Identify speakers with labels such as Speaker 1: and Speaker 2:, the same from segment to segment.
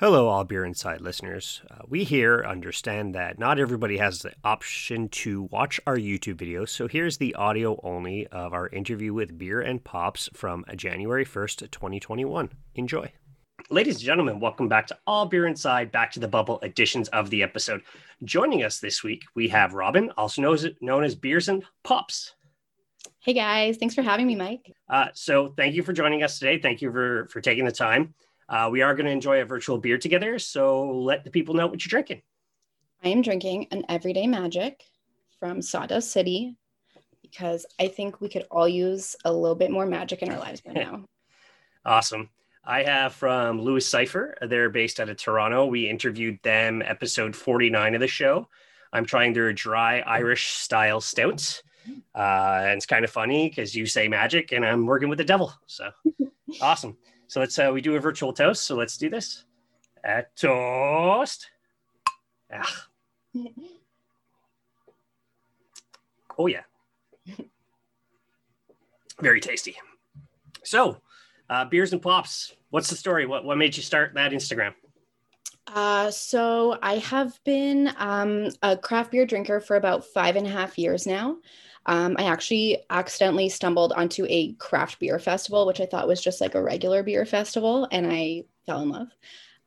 Speaker 1: Hello, all Beer Inside listeners. Uh, we here understand that not everybody has the option to watch our YouTube videos, so here's the audio only of our interview with Beer and Pops from January 1st, 2021. Enjoy. Ladies and gentlemen, welcome back to All Beer Inside, back to the bubble editions of the episode. Joining us this week, we have Robyn, also known as, known as Beers and Pops.
Speaker 2: Hey guys, thanks for having me, Mike.
Speaker 1: Uh, so, thank you for joining us today. Thank you for, for taking the time. Uh, we are going to enjoy a virtual beer together. So let the people know what you're drinking.
Speaker 2: I am drinking an Everyday Magic from Sawdust City because I think we could all use a little bit more magic in our lives right now.
Speaker 1: awesome. I have from Louis Cifer. They're based out of Toronto. We interviewed them episode 49 of the show. I'm trying their dry Irish style stouts. Uh, and it's kind of funny because you say magic and I'm working with the devil. So awesome. So let's uh, we do a virtual toast. So let's do this. At toast. Ah. Oh yeah. Very tasty. So, uh, beers and pops. What's the story? What what made you start that Instagram?
Speaker 2: Uh, so I have been um, a craft beer drinker for about five and a half years now. Um, I actually accidentally stumbled onto a craft beer festival, which I thought was just like a regular beer festival, and I fell in love.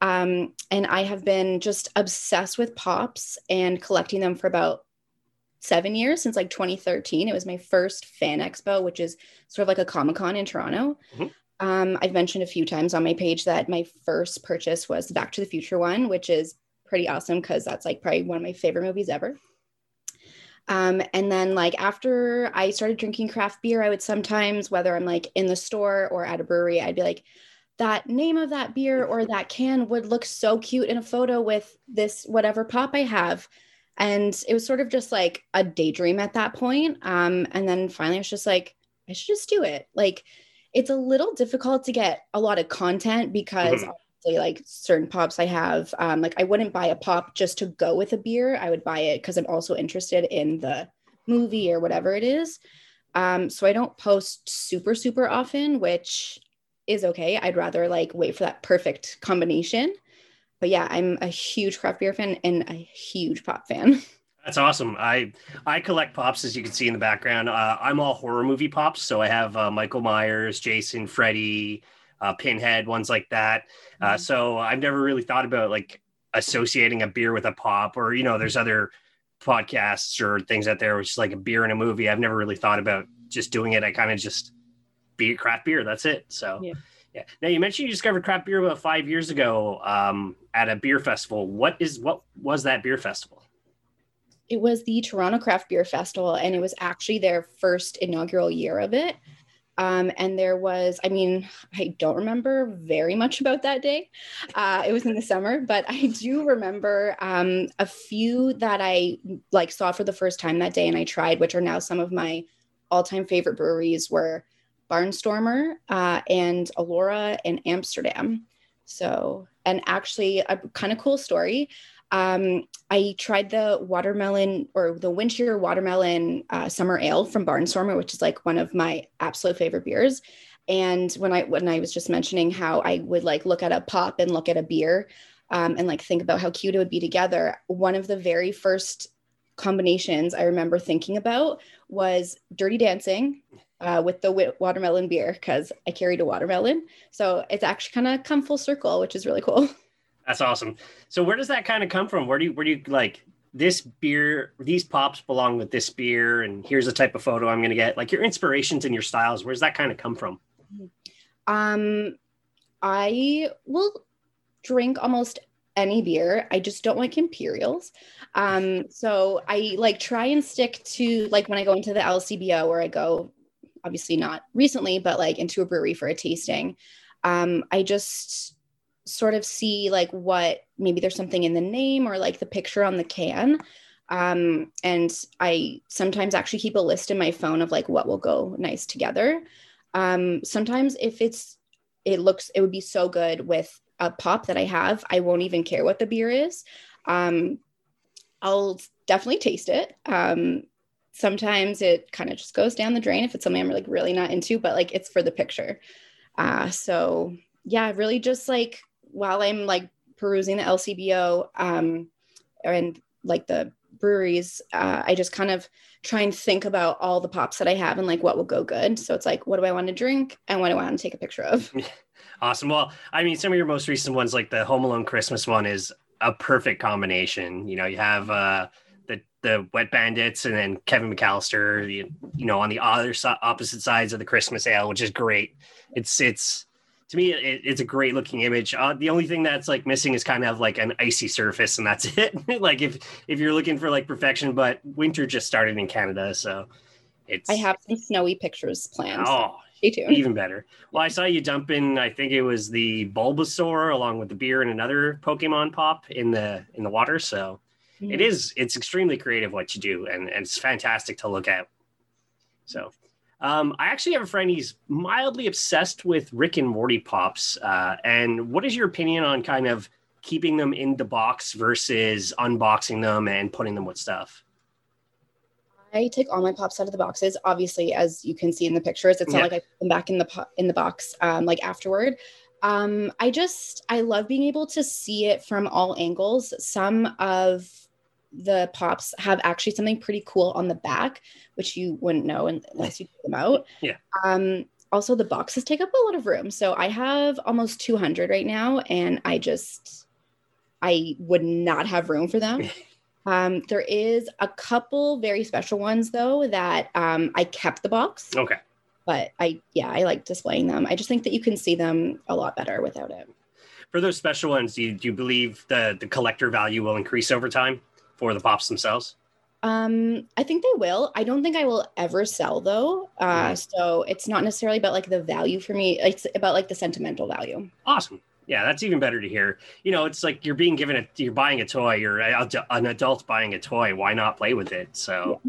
Speaker 2: Um, and I have been just obsessed with pops and collecting them for about seven years since like 2013. It was my first fan expo, which is sort of like a Comic Con in Toronto. Mm-hmm. Um, I've mentioned a few times on my page that my first purchase was the Back to the Future one, which is pretty awesome because that's like probably one of my favorite movies ever. Um, and then like after I started drinking craft beer, I would sometimes, whether I'm like in the store or at a brewery, I'd be like, that name of that beer or that can would look so cute in a photo with this whatever pop I have. And it was sort of just like a daydream at that point. Um, and then finally I was just like, I should just do it. Like it's a little difficult to get a lot of content because mm-hmm like certain pops I have. Um, like I wouldn't buy a pop just to go with a beer. I would buy it because I'm also interested in the movie or whatever it is. Um, so I don't post super, super often, which is okay. I'd rather like wait for that perfect combination. But yeah, I'm a huge craft beer fan and a huge pop fan.
Speaker 1: That's awesome. I I collect pops as you can see in the background. Uh, I'm all horror movie pops, so I have uh, Michael Myers, Jason, Freddy, uh, Pinhead, ones like that. Uh, mm-hmm. So I've never really thought about like associating a beer with a pop, or you know, there's other podcasts or things out there which is like a beer in a movie. I've never really thought about just doing it. I kind of just be craft beer. That's it. So. Yeah. Yeah. Now you mentioned you discovered craft beer about five years ago um, at a beer festival. What is what was that beer festival?
Speaker 2: It was the Toronto Craft Beer Festival, and it was actually their first inaugural year of it. Um, and there was, I mean, I don't remember very much about that day. Uh, it was in the summer, but I do remember um, a few that I like saw for the first time that day and I tried, which are now some of my all-time favorite breweries were Barnstormer uh, and Elora and Amsterdam. So, and actually a kind of cool story um, I tried the watermelon or the wind shear watermelon uh, summer ale from Barnstormer, which is like one of my absolute favorite beers. And when I when I was just mentioning how I would like look at a pop and look at a beer um, and like think about how cute it would be together, one of the very first combinations I remember thinking about was Dirty Dancing uh, with the watermelon beer because I carried a watermelon. So it's actually kind of come full circle, which is really cool.
Speaker 1: That's awesome. So where does that kind of come from? Where do you where do you like this beer? These pops belong with this beer, and here's the type of photo I'm going to get. Like your inspirations and your styles. Where's that kind of come from?
Speaker 2: Um, I will drink almost any beer. I just don't like imperials. Um, so I like try and stick to like when I go into the LCBO or I go, obviously not recently, but like into a brewery for a tasting. Um, I just sort of see like what maybe there's something in the name or like the picture on the can. Um, and I sometimes actually keep a list in my phone of like what will go nice together. Um, sometimes if it's it looks it would be so good with a pop that I have, I won't even care what the beer is. Um, I'll definitely taste it. Um, sometimes it kind of just goes down the drain if it's something I'm like really not into, but like it's for the picture. Uh, so yeah, really just like while I'm like perusing the LCBO um, and like the breweries, uh, I just kind of try and think about all the pops that I have and like what will go good. So it's like, what do I want to drink and what do I want to take a picture of?
Speaker 1: Awesome. Well, I mean, some of your most recent ones, like the Home Alone Christmas one, is a perfect combination. You know, you have uh, the the Wet Bandits and then Kevin McAllister. You, you know, on the other so- opposite sides of the Christmas ale, which is great. It's it's to me, it, it's a great looking image. Uh, the only thing that's like missing is kind of like an icy surface, and that's it. like if if you're looking for like perfection, but winter just started in Canada, so it's.
Speaker 2: I have some snowy pictures planned.
Speaker 1: Oh,
Speaker 2: Stay tuned.
Speaker 1: even better. Well, I saw you dump in. I think it was the Bulbasaur along with the beer and another Pokemon pop in the in the water. So
Speaker 2: Mhm.
Speaker 1: it is. It's extremely creative what you do, and, and it's fantastic to look at. So. Um, I actually have a friend. He's mildly obsessed with Rick and Morty pops. Uh, and what is your opinion on kind of keeping them in the box versus unboxing them and putting them with stuff?
Speaker 2: I take all my pops out of the boxes. Obviously, as you can see in the pictures, it's
Speaker 1: Yeah.
Speaker 2: not like I put them back in the po- in the box um, like afterward. Um, I just I love being able to see it from all angles. Some of the pops have actually something pretty cool on the back, which you wouldn't know unless you put them out.
Speaker 1: Yeah.
Speaker 2: Um, also, the boxes take up a lot of room. So I have almost 200 right now, and I just I would not have room for them. Um, there is a couple very special ones though that um, I kept the box,
Speaker 1: Okay.
Speaker 2: but I yeah I like displaying them. I just think that you can see them a lot better without it.
Speaker 1: For those special ones, do you, do you believe the, the collector value will increase over time for the pops themselves?
Speaker 2: Um, I think they will. I don't think I will ever sell though. Uh,
Speaker 1: Mhm.
Speaker 2: so it's not necessarily about like the value for me. It's about like the sentimental value.
Speaker 1: Awesome. Yeah, that's even better to hear. You know, it's like you're being given a, you're buying a toy. You're an adult buying a toy. Why not play with it? So,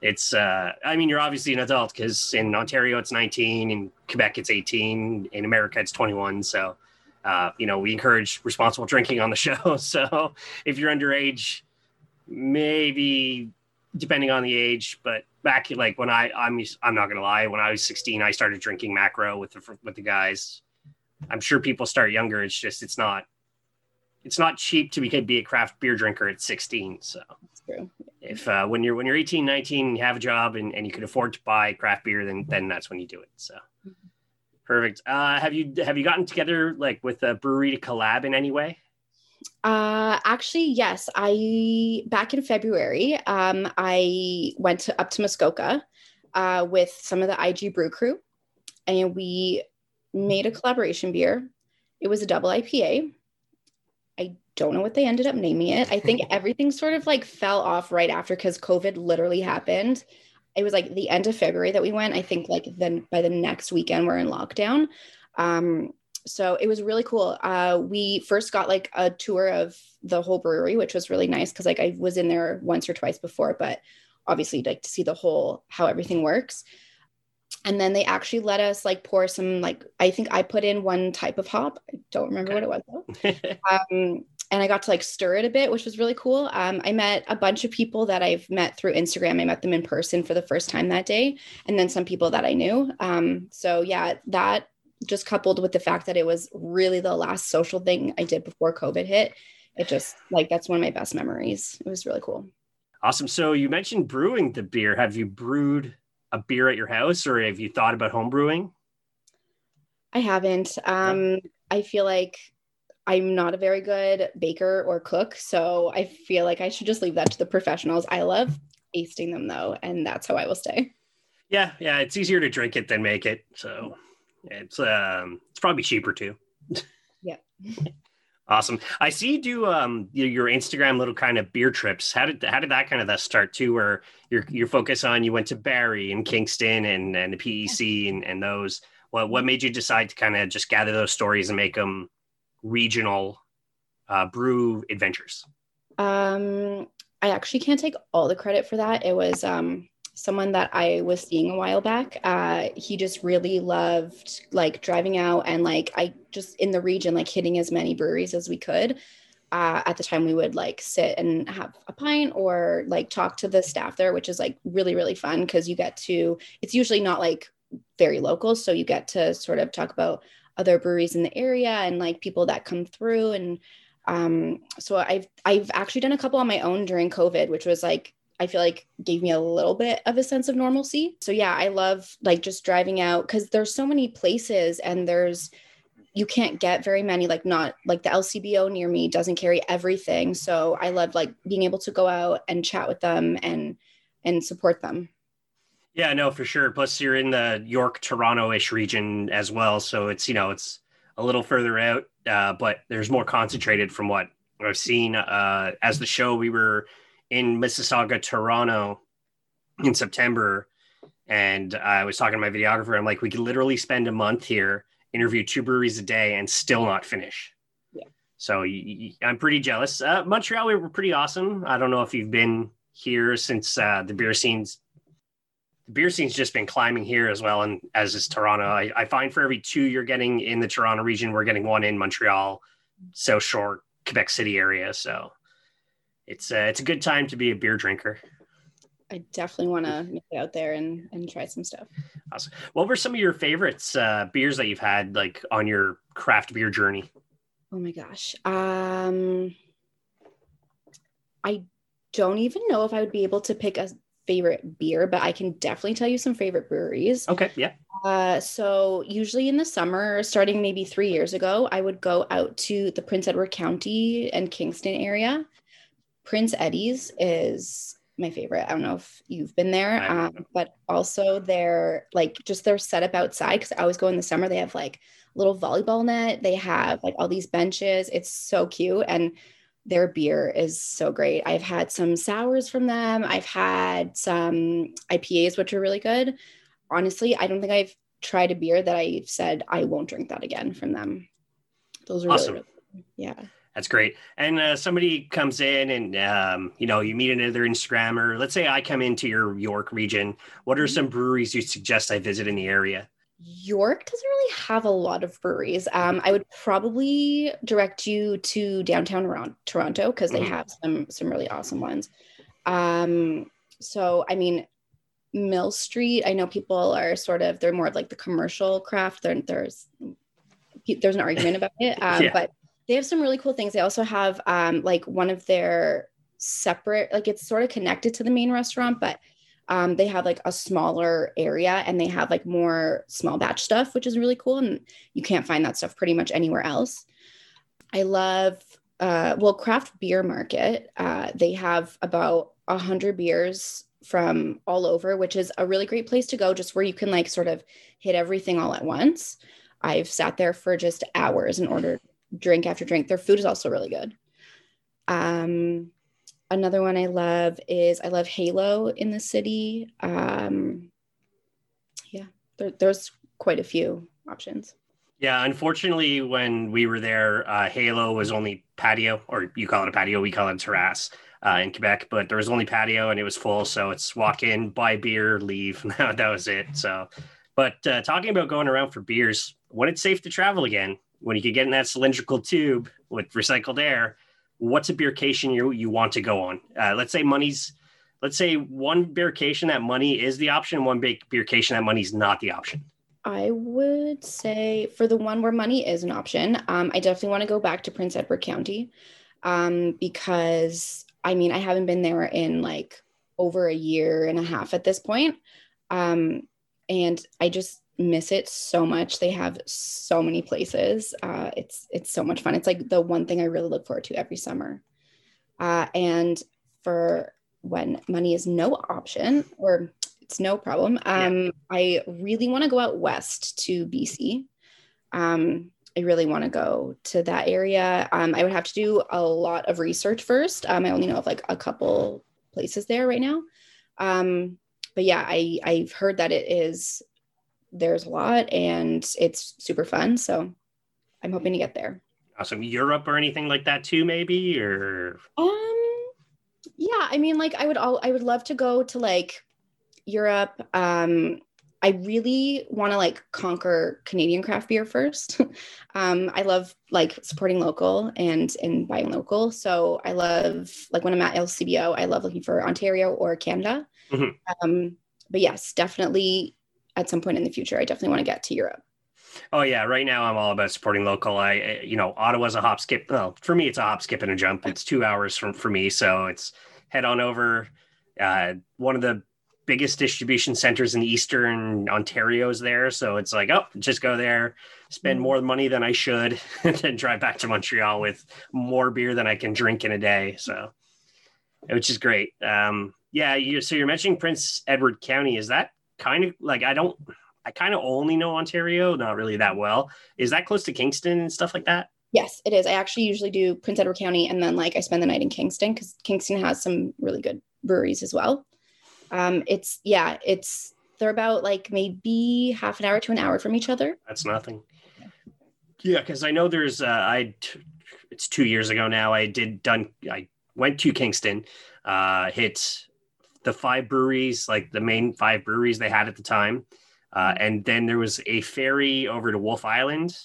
Speaker 1: it's. uh I mean, you're obviously an adult because in Ontario it's 19, in Quebec it's 18, in America it's 21. So, uh, you know, we encourage responsible drinking on the show. So, if you're underage, maybe depending on the age, but back like when I I'm I'm not gonna lie, when I was 16, I started drinking macro with the with the guys. I'm sure people start younger. It's just it's not it's not cheap to be, be a craft beer drinker at 16. So
Speaker 2: true.
Speaker 1: if uh, when you're when you're 18, 19, you have a job and, and you can afford to buy craft beer, then then that's when you do it. So perfect. Uh, have you have you gotten together like with a brewery to collab in any way?
Speaker 2: Uh, actually, yes. I back in February, um, I went to, up to Muskoka uh, with some of the IG Brew crew, and we made a collaboration beer. It was a double IPA. I don't know what they ended up naming it. I think everything sort of like fell off right after because COVID literally happened. It was like the end of February that we went. I think like then by the next weekend we're in lockdown. Um, so it was really cool. Uh, we first got like a tour of the whole brewery, which was really nice because like I was in there once or twice before, but obviously like to see the whole how everything works. And then they actually let us like pour some like I think I put in one type of hop. I don't remember
Speaker 1: Okay.
Speaker 2: what it was though. Um, and I got to like stir it a bit, which was really cool. Um, I met a bunch of people that I've met through Instagram. I met them in person for the first time that day, and then some people that I knew. Um, so yeah, that just coupled with the fact that it was really the last social thing I did before COVID hit, it just like that's one of my best memories. It was really cool.
Speaker 1: awesome. So you mentioned brewing the beer. Have you brewed a beer at your house, or have you thought about home brewing?
Speaker 2: I haven't. Um, I feel like I'm not a very good baker or cook, so I feel like I should just leave that to the professionals. I love tasting them though, and that's how I will stay.
Speaker 1: Yeah, yeah. It's easier to drink it than make it. So it's um it's probably cheaper too.
Speaker 2: Yeah.
Speaker 1: awesome. I see you do um your, Instagram little kind of beer trips. How did how did that kind of that start too? Where your your focus on you went to Barrie and Kingston and and the PEC and and those. What what made you decide to kind of just gather those stories and make them regional uh, brew adventures?
Speaker 2: Um, I actually can't take all the credit for that. It was um, someone that I was seeing a while back. Uh, he just really loved like driving out and like I just in the region, like hitting as many breweries as we could. Uh, at the time, we would like sit and have a pint or like talk to the staff there, which is like really, really fun because you get to, it's usually not like very local. So you get to sort of talk about other breweries in the area and like people that come through and Um, so I've I've actually done a couple on my own during COVID, which was like I feel like gave me a little bit of a sense of normalcy. So yeah, I love like just driving out because there's so many places and there's you can't get very many like not like the LCBO near me doesn't carry everything. So I love like being able to go out and chat with them and and support them.
Speaker 1: Yeah, no, for sure. Plus you're in the York Toronto-ish region as well, so it's you know, it's a little further out, uh, but there's more concentrated from what I've seen uh, as the show we were in Mississauga, Toronto in September. And I was talking to my videographer. I'm like, we could literally spend a month here, interview two breweries a day, and still not finish. Yeah. So I'm pretty jealous. Uh, Montreal, we were pretty awesome. I don't know if you've been here since uh, the beer scenes. The beer scene's just been climbing here as well, and as is Toronto. I, I find for every two you're getting in the Toronto region, we're getting one in Montreal, South Shore, Quebec City area. So it's uh, it's a good time to be a beer drinker.
Speaker 2: I definitely want to make it out there and and try some stuff.
Speaker 1: Awesome. What were some of your favorites uh, beers that you've had like on your craft beer journey?
Speaker 2: Oh my gosh. Um I don't even know if I would be able to pick a favorite beer, but I can definitely tell you some favorite breweries.
Speaker 1: Okay, yeah.
Speaker 2: Uh, so usually in the summer, starting maybe three years ago, I would go out to the Prince Edward County and Kingston area Prince Eddy's is my favorite. I don't know if you've been there, um, but also they're like just their setup outside because I always go in the summer. They have like little volleyball net. They have like all these benches. It's so cute and their beer is so great. I've had some sours from them. I've had some IPAs which are really good. Honestly, I don't think I've tried a beer that I've said I won't drink that again from them. Those are awesome. really, really yeah.
Speaker 1: That's great. And uh, somebody comes in and, um, you know, you meet another Instagrammer. Let's say I come into your York region. What are mm-hmm. some breweries you suggest I visit in the area?
Speaker 2: York doesn't really have a lot of breweries. Um, I would probably direct you to downtown around Toronto because they mm-hmm. have some some really awesome ones. Um, so I mean, Mill Street. I know people are sort of they're more of like the commercial craft. There, there's there's an argument about it, um, yeah. but they have some really cool things. They also have um, like one of their separate, like it's sort of connected to the main restaurant, but um, they have like a smaller area and they have like more small batch stuff, which is really cool. And you can't find that stuff pretty much anywhere else. I love, uh, well, craft beer market. Uh, they have about a hundred beers from all over, which is a really great place to go, just where you can like sort of hit everything all at once. I've sat there for just hours and ordered drink after drink. Their food is also really good. Um, another one I love is I love Halo in the city. Um, yeah, there, there's quite a few options.
Speaker 1: Yeah, unfortunately, when we were there, uh, Halo was only patio, or you call it a patio, we call it a terrace uh, in Quebec, but there was only patio and it was full. So it's walk in, buy beer, leave. that was it. So, but uh, talking about going around for beers, when it's safe to travel again, when you could get in that cylindrical tube with recycled air, what's a beercation you you want to go on? Uh, let's say money's, let's say one beercation that money is the option, one beercation that money's not the option.
Speaker 2: I would say for the one where money is an option, um, I definitely want to go back to Prince Edward County um, because I mean I haven't been there in like over a year and a half at this point, um, and I just miss it so much. They have so many places. Uh, it's it's so much fun. It's like the one thing I really look forward to every summer. Uh, and for when money is no option or it's no problem, um, yeah. I really want to go out west to BC. Um, I really want to go to that area. Um, I would have to do a lot of research first. Um, I only know of like a couple places there right now. Um, but yeah, I I've heard that it is there's a lot and it's super fun. So I'm hoping to get there.
Speaker 1: Awesome. Europe or anything like that too, maybe or
Speaker 2: um yeah, I mean like I would all I would love to go to like Europe. Um I really want to like conquer Canadian craft beer first. um, I love like supporting local and and buying local. So I love like when I'm at LCBO, I love looking for Ontario or Canada. Mm-hmm. Um, but yes, definitely at some point in the future. I definitely want to get to Europe.
Speaker 1: Oh yeah, right now I'm all about supporting local. I, you know, Ottawa's a hop skip. Well, for me, it's a hop, skip, and a jump. It's two hours from for me, so it's head on over. Uh, one of the biggest distribution centers in Eastern Ontario is there, so it's like, oh, just go there, spend mm-hmm. more money than I should, and then drive back to Montreal with more beer than I can drink in a day. So, which is great. Um, yeah, you, so you're mentioning Prince Edward County. Is that kind of like I don't I kind of only know Ontario, not really that well. Is that close to Kingston and stuff like that?
Speaker 2: Yes, it is. I actually usually do Prince Edward County and then like I spend the night in Kingston because Kingston has some really good breweries as well. Um, it's yeah, it's they're about like maybe half an hour to an hour from each other.
Speaker 1: That's nothing. Yeah, because I know there's uh, I it's two years ago now. I did done I went to Kingston, uh, hit the five breweries, like the main five breweries they had at the time. Uh, and then there was a ferry over to Wolfe Island.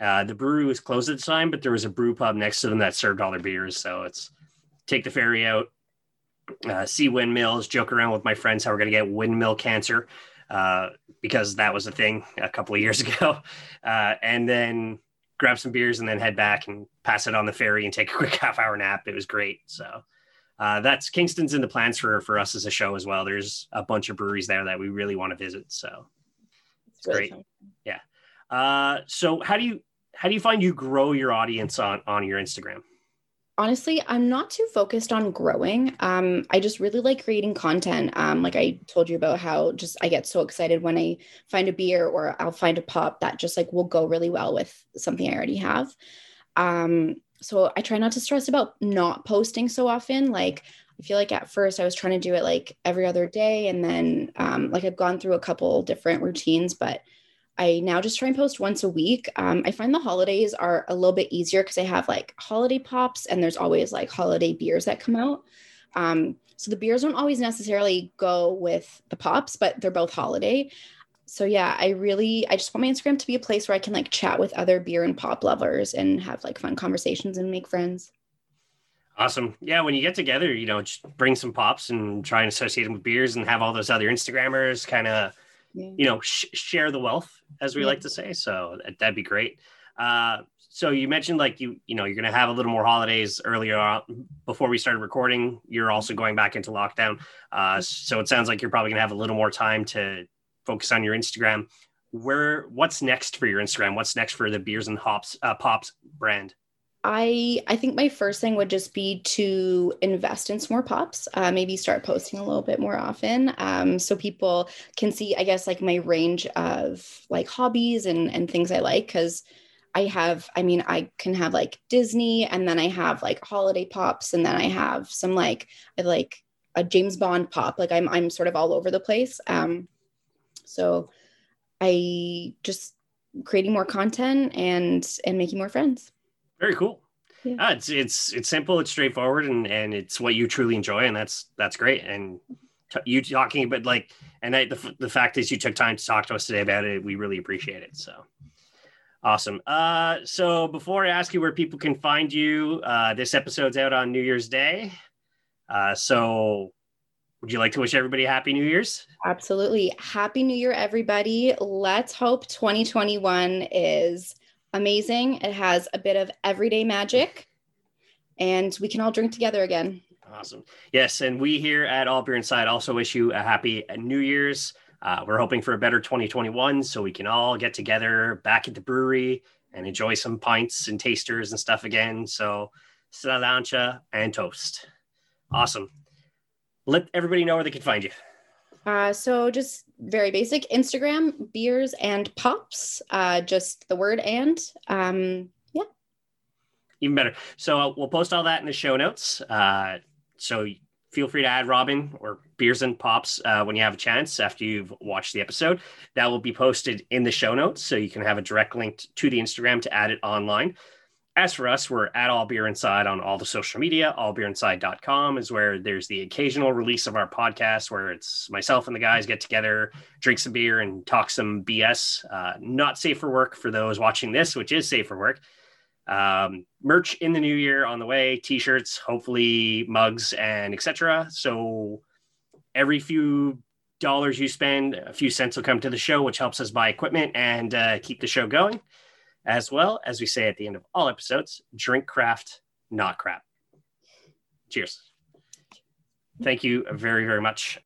Speaker 1: Uh, the brewery was closed at the time, but there was a brew pub next to them that served all their beers. So it's take the ferry out, uh, see windmills, joke around with my friends how we're going to get windmill cancer uh, because that was a thing a couple of years ago. Uh, and then grab some beers and then head back and pass it on the ferry and take a quick half hour nap. It was great. So uh, that's Kingston's in the plans for for us as a show as well. There's a bunch of breweries there that we really want to visit. So it's really great. Fun. Yeah. Uh, so how do you how do you find you grow your audience on on your Instagram?
Speaker 2: Honestly, I'm not too focused on growing. Um, I just really like creating content. Um, like I told you about how just I get so excited when I find a beer or I'll find a pop that just like will go really well with something I already have. Um, so I try not to stress about not posting so often. Like I feel like at first I was trying to do it like every other day, and then um, like I've gone through a couple different routines, but I now just try and post once a week. Um, I find the holidays are a little bit easier because I have like holiday pops, and there's always like holiday beers that come out. Um, so the beers don't always necessarily go with the pops, but they're both holiday so yeah, I really I just want my Instagram to be a place where I can like chat with other beer and pop lovers and have like fun conversations and make friends.
Speaker 1: Awesome. Yeah, when you get together, you know, just bring some pops and try and associate them with beers and have all those other Instagrammers kind of, yeah. you know, sh- share the wealth, as we yeah. like to say. So that'd be great. Uh, so you mentioned like you, you know, you're going to have a little more holidays earlier on before we started recording. You're also going back into lockdown. Uh, so it sounds like you're probably going to have a little more time to focus on your Instagram. Where what's next for your Instagram? What's next for the beers and hops uh, pops brand?
Speaker 2: I I think my first thing would just be to invest in some more pops. Uh, maybe start posting a little bit more often, um, so people can see. I guess like my range of like hobbies and and things I like because. I have, I mean, I can have like Disney and then I have like holiday pops and then I have some like I like a James Bond pop. Like I'm I'm sort of all over the place. Um, so I just creating more content and and making more friends.
Speaker 1: Very cool. Yeah. Uh, it's it's it's simple, it's straightforward, and and it's what you truly enjoy, and that's that's great. And t- you talking about like, and I, the the fact is you took time to talk to us today about it. We really appreciate it. So awesome. Uh, so before I ask you where people can find you, uh, this episode's out on New Year's Day. Uh, so would you like to wish everybody happy New Year's?
Speaker 2: Absolutely. Happy New Year, everybody. Let's hope 2021 is amazing. It has a bit of everyday magic and we can all drink together again.
Speaker 1: Awesome. Yes. And we here at All Beer Inside also wish you a happy New Year's. Uh, we're hoping for a better 2021 so we can all get together back at the brewery and enjoy some pints and tasters and stuff again. So, Sláinte and toast. Awesome let everybody know where they can find you.
Speaker 2: Uh, so just very basic Instagram, beers and pops, uh, just the word and. Um, yeah.
Speaker 1: Even better. So uh, we'll post all that in the show notes. Uh, so feel free to add Robyn or beers and pops uh, when you have a chance after you've watched the episode. That will be posted in the show notes. So you can have a direct link to the Instagram to add it online as for us, we're at All Beer Inside on all the social media. Allbeerinside.com is where there's the occasional release of our podcast where it's myself and the guys get together, drink some beer, and talk some BS. Uh, not safe for work for those watching this, which is safe for work. Um, merch in the new year on the way, t-shirts, hopefully mugs and etc. So every few dollars you spend, a few cents will come to the show, which helps us buy equipment and uh, keep the show going. As well as we say at the end of all episodes, drink craft, not crap. Cheers. Thank you very, very much.